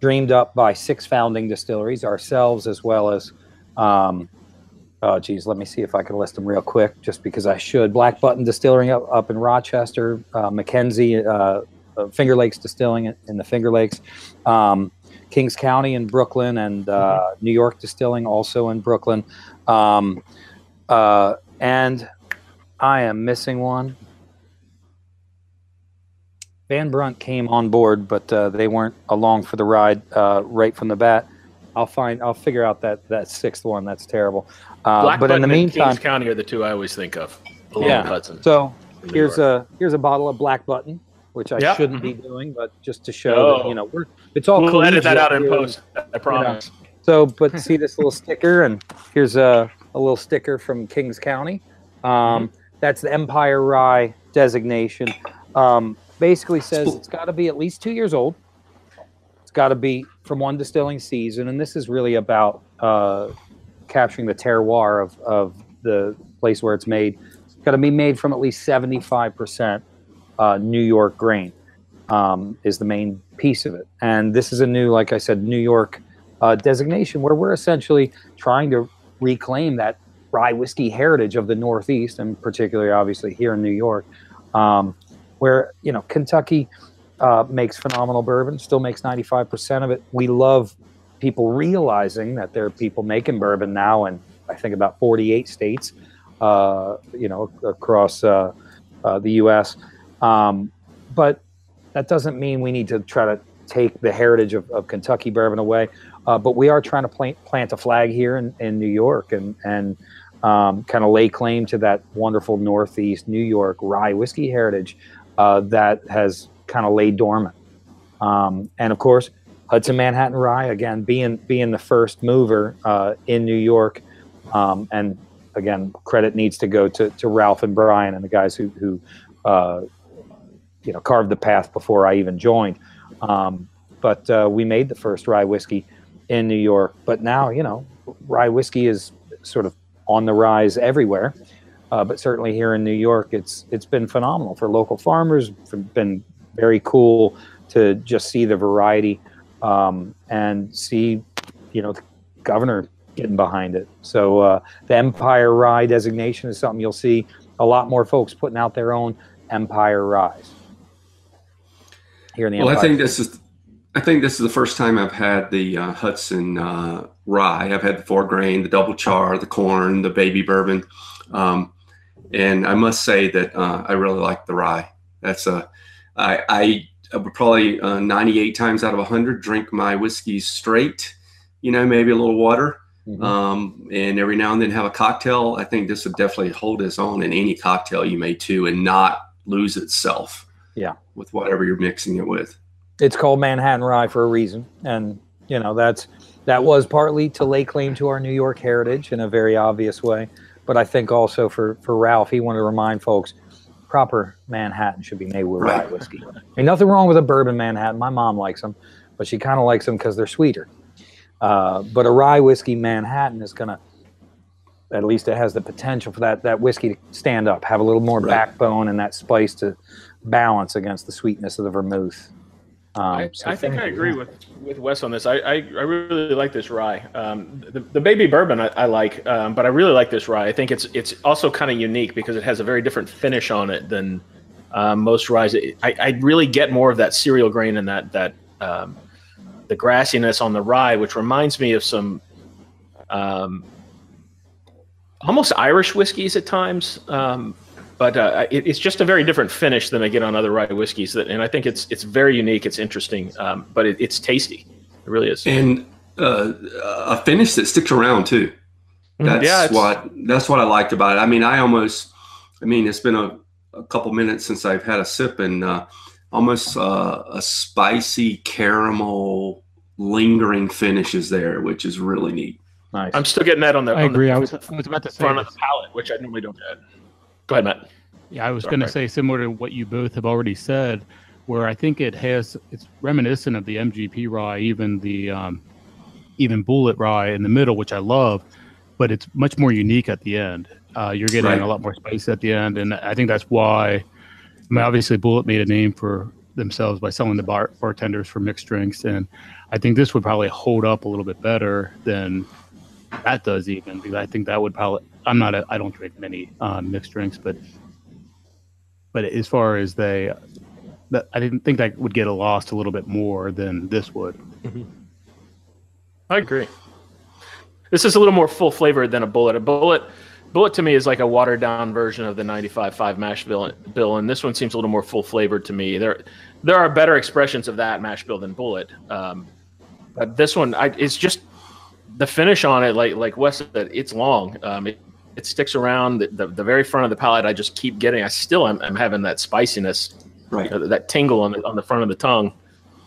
dreamed up by six founding distilleries, ourselves as well as. Um, Oh, geez, let me see if I can list them real quick, just because I should. Black Button Distilling up, up in Rochester, uh, McKenzie, uh, uh, Finger Lakes Distilling in- in the Finger Lakes, um, Kings County in Brooklyn, and uh, New York Distilling also in Brooklyn. Um, uh, and I am missing one. Van Brunt came on board, but uh, they weren't along for the ride uh, right from the bat. I'll find. I'll figure out that that sixth one. That's terrible. Uh, Black but in the meantime, Kings County are the two I always think of. Along Yeah. Hudson. so here's York. a here's a bottle of Black Button, which I Yeah. shouldn't be doing, but just to show that you know we're it's all. We'll edit that out in post. I promise. So, but see this little sticker, and here's a, a little sticker from Kings County. Um, That's the Empire Rye designation. Um, basically says it's got to be at least two years old. It's got to be from one distilling season, and this is really about uh, capturing the terroir of, of the place where it's made. It's got to be made from at least 75% uh, New York grain um, is the main piece of it. And this is a new, like I said, New York uh, designation where we're essentially trying to reclaim that rye whiskey heritage of the Northeast, and particularly, obviously, here in New York, um, where you know Kentucky uh, makes phenomenal bourbon, still makes ninety five percent of it. We love people realizing that there are people making bourbon now, and I think about forty eight states, uh, you know, across uh, uh, the U.S. Um, but that doesn't mean we need to try to take the heritage of, of Kentucky bourbon away. Uh, but we are trying to plant, plant a flag here in, in New York and, and um, kind of lay claim to that wonderful Northeast New York rye whiskey heritage uh, that has kind of laid dormant. Um, and of course, Hudson Manhattan Rye, again, being, being the first mover uh, in New York. Um, and again, credit needs to go to, to Ralph and Brian and the guys who, who uh, you know, carved the path before I even joined. Um, but uh, we made the first rye whiskey in New York. But now, you know, rye whiskey is sort of on the rise everywhere. Uh, but certainly here in New York, it's it's been phenomenal for local farmers. Been very cool to just see the variety um, and see, you know, the governor getting behind it. So uh, the Empire Rye designation is something you'll see a lot more folks putting out their own Empire Ryes here in the Well, I Empire. think this is. I think this is the first time I've had the uh, Hudson uh, rye. I've had the four grain, the double char, the corn, the baby bourbon, um, and I must say that uh, I really like the rye. That's a. I, I I would probably uh, 98 times out of 100 drink my whiskey straight. You know, maybe a little water, Mhm. um, and every now and then have a cocktail. I think this would definitely hold its own in any cocktail you may too, and not lose itself. Yeah. With whatever you're mixing it with. It's called Manhattan Rye for a reason, and you know that's that was partly to lay claim to our New York heritage in a very obvious way, but I think also for for Ralph, he wanted to remind folks proper Manhattan should be made with Right. rye whiskey. Ain't nothing wrong with a bourbon Manhattan. My mom likes them, but she kind of likes them because they're sweeter. Uh, but a rye whiskey Manhattan is gonna, at least it has the potential for that that whiskey to stand up, have a little more Right. backbone and that spice to balance against the sweetness of the vermouth. Um, I, so I think I agree with, with Wes on this. I, I, I really like this rye. Um, the, the baby bourbon I, I like, um, but I really like this rye. I think it's it's also kind of unique because it has a very different finish on it than um, most ryes. I, I really get more of that cereal grain and that that um, the grassiness on the rye, which reminds me of some um, almost Irish whiskeys at times. Um, but uh, it, it's just a very different finish than I get on other rye whiskeys, that, and I think it's it's very unique. It's interesting, um, but it, it's tasty. It really is. and uh, a finish that sticks around too. That's Yeah, what that's what I liked about it. I mean, I almost, I mean, it's been a, a couple minutes since I've had a sip, and uh, almost uh, a spicy caramel lingering finish is there, which is really neat. Nice. I'm still getting that on the, I on the agree. I was I was about to say front of the palate, which I normally don't get. Go ahead, Matt. Yeah, I was going to say similar to what you both have already said, where I think it has it's reminiscent of the MGP rye, even the um, even Bulleit rye in the middle, which I love, but it's much more unique at the end. Uh, you're getting Right. a lot more spice at the end, and I think that's why. I mean, obviously, Bulleit made a name for themselves by selling the bar, bartenders for mixed drinks, and I think this would probably hold up a little bit better than that does even because I think that would probably I'm not a, I don't drink many uh, mixed drinks, but but as far as they, that I didn't think that would get a lost a little bit more than this would. I agree. This is a little more full flavored than a Bulleit. A Bulleit, Bulleit to me is like a watered down version of the 95.5 mash bill, bill, and this one seems a little more full flavored to me. There, there are better expressions of that mash bill than Bulleit. Um, but this one, I, it's just the finish on it, like like Wes said, it's long. Um, it, it sticks around the, the, the very front of the palate. I just keep getting. I still am, am having that spiciness Right. uh, that tingle on the on the front of the tongue.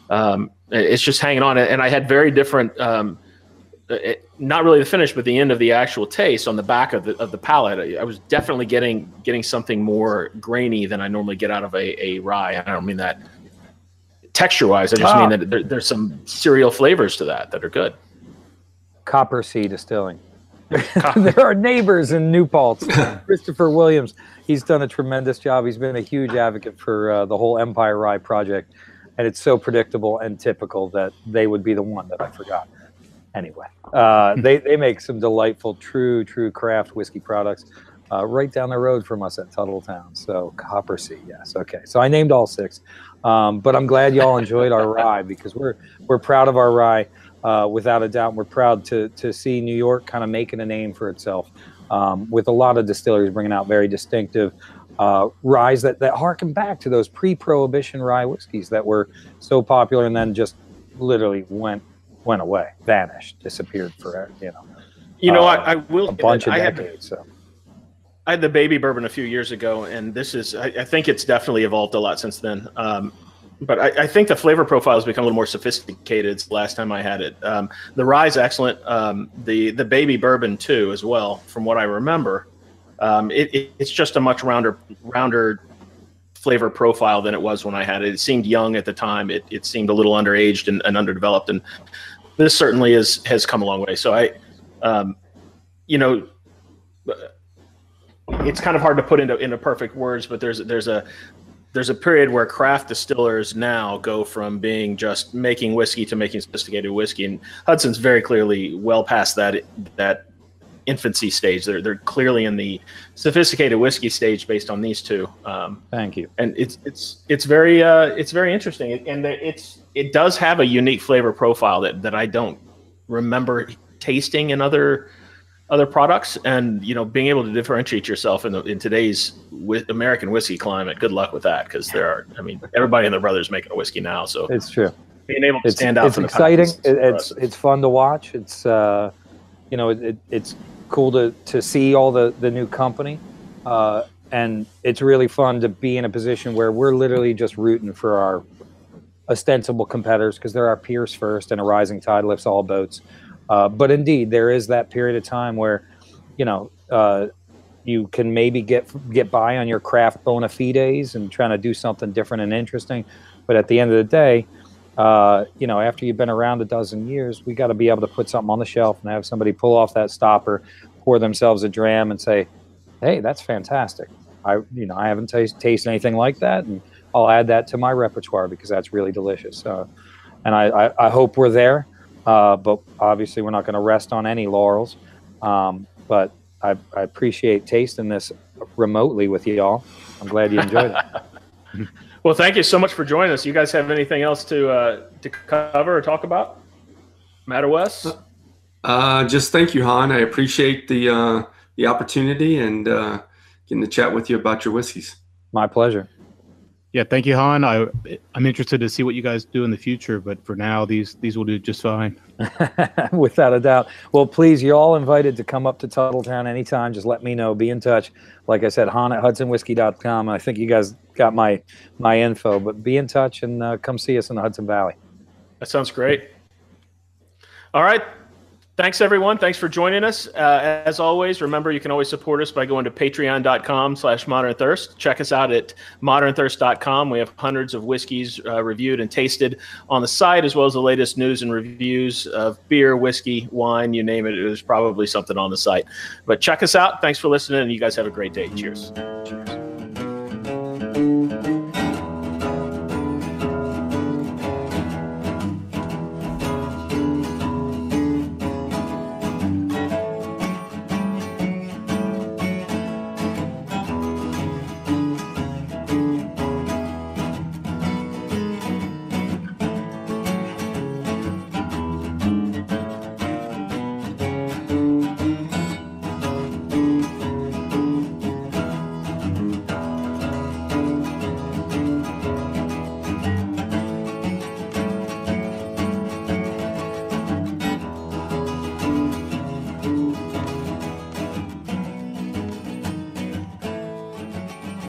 Um, it's just hanging on, and I had very different. Um, it, not really the finish, but the end of the actual taste on the back of the of the palate. I, I was definitely getting getting something more grainy than I normally get out of a, a rye. I don't mean that texture wise. I just Ah. mean that there, there's some cereal flavors to that that are good. Coppersea Distilling. [LAUGHS] there are neighbors in New Paltz. [LAUGHS] Christopher Williams, he's done a tremendous job. He's been a huge advocate for uh, the whole Empire Rye project, and it's so predictable and typical that they would be the one that I forgot. Anyway, uh, they they make some delightful, true, true craft whiskey products uh, right down the road from us at Tuthilltown. So Coppersea, yes, okay. So I named all six, um, but I'm glad y'all enjoyed our [LAUGHS] rye because we're we're proud of our rye uh, without a doubt. We're proud to to see New York kind of making a name for itself um, with a lot of distilleries bringing out very distinctive uh, ryes that that harken back to those pre-prohibition rye whiskeys that were so popular and then just literally went went away, vanished, disappeared forever. You know, You know, Uh, I, I will. a bunch of I had, decades. So I had the baby bourbon a few years ago, and this is. I, I think it's definitely evolved a lot since then. Um, but I, I think the flavor profile has become a little more sophisticated. Last time I had it, um, the rye is excellent. Um, the the baby bourbon too, as well, from what I remember. Um, it, it, it's just a much rounder rounder flavor profile than it was when I had it. It seemed young at the time. It, it seemed a little underaged and, and underdeveloped, and this certainly is has come a long way. So I, um, you know, it's kind of hard to put into into perfect words, but there's there's a there's a period where craft distillers now go from being just making whiskey to making sophisticated whiskey, and Hudson's very clearly well past that that infancy stage. They're they're clearly in the sophisticated whiskey stage based on these two. Um, thank you. and it's it's it's very uh, it's very interesting, and it's it does have a unique flavor profile that that I don't remember tasting in other other products, and you know being able to differentiate yourself in the in today's American whiskey climate. Good luck with that, because there are I mean everybody and their brothers making a whiskey now, so It's true. being able to it's, stand out it's from the exciting. It, it's it's fun to watch. It's uh, you know it, it, it's cool to to see all the the new company, uh, and it's really fun to be in a position where we're literally just rooting for our ostensible competitors because they're our peers first, and a rising tide lifts all boats. Uh, but indeed, there is that period of time where, you know, uh, you can maybe get get by on your craft bona fides and trying to do something different and interesting. But at the end of the day, uh, you know, after you've been around a dozen years, we got to be able to put something on the shelf and have somebody pull off that stopper, pour themselves a dram, and say, "Hey, that's fantastic." I, you know, I haven't t- tasted anything like that, and I'll add that to my repertoire because that's really delicious. Uh, and I, I, I, hope we're there, uh, but obviously we're not going to rest on any laurels. Um, but I, I appreciate tasting this remotely with you all. I'm glad you enjoyed it. [LAUGHS] well, thank you so much for joining us. You guys have anything else to uh, to cover or talk about? Matter Wes? Uh, just thank you, Han. I appreciate the uh, the opportunity and uh, getting to chat with you about your whiskeys. My pleasure. Yeah, thank you, Han. I I'm interested to see what you guys do in the future, but for now, these these will do just fine. [LAUGHS] Without a doubt. Well, please, you're all invited to come up to Tuthilltown anytime. Just let me know. Be in touch. Like I said, Han at HudsonWhiskey.com. I think you guys got my my info, but be in touch and uh, come see us in the Hudson Valley. That sounds great. All right. Thanks, everyone. Thanks for joining us. Uh, as always, remember you can always support us by going to patreon.com slash modern thirst. Check us out at modernthirst.com. We have hundreds of whiskeys uh, reviewed and tasted on the site, as well as the latest news and reviews of beer, whiskey, wine, you name it. There's probably something on the site. But check us out. Thanks for listening, and you guys have a great day. Cheers. Cheers.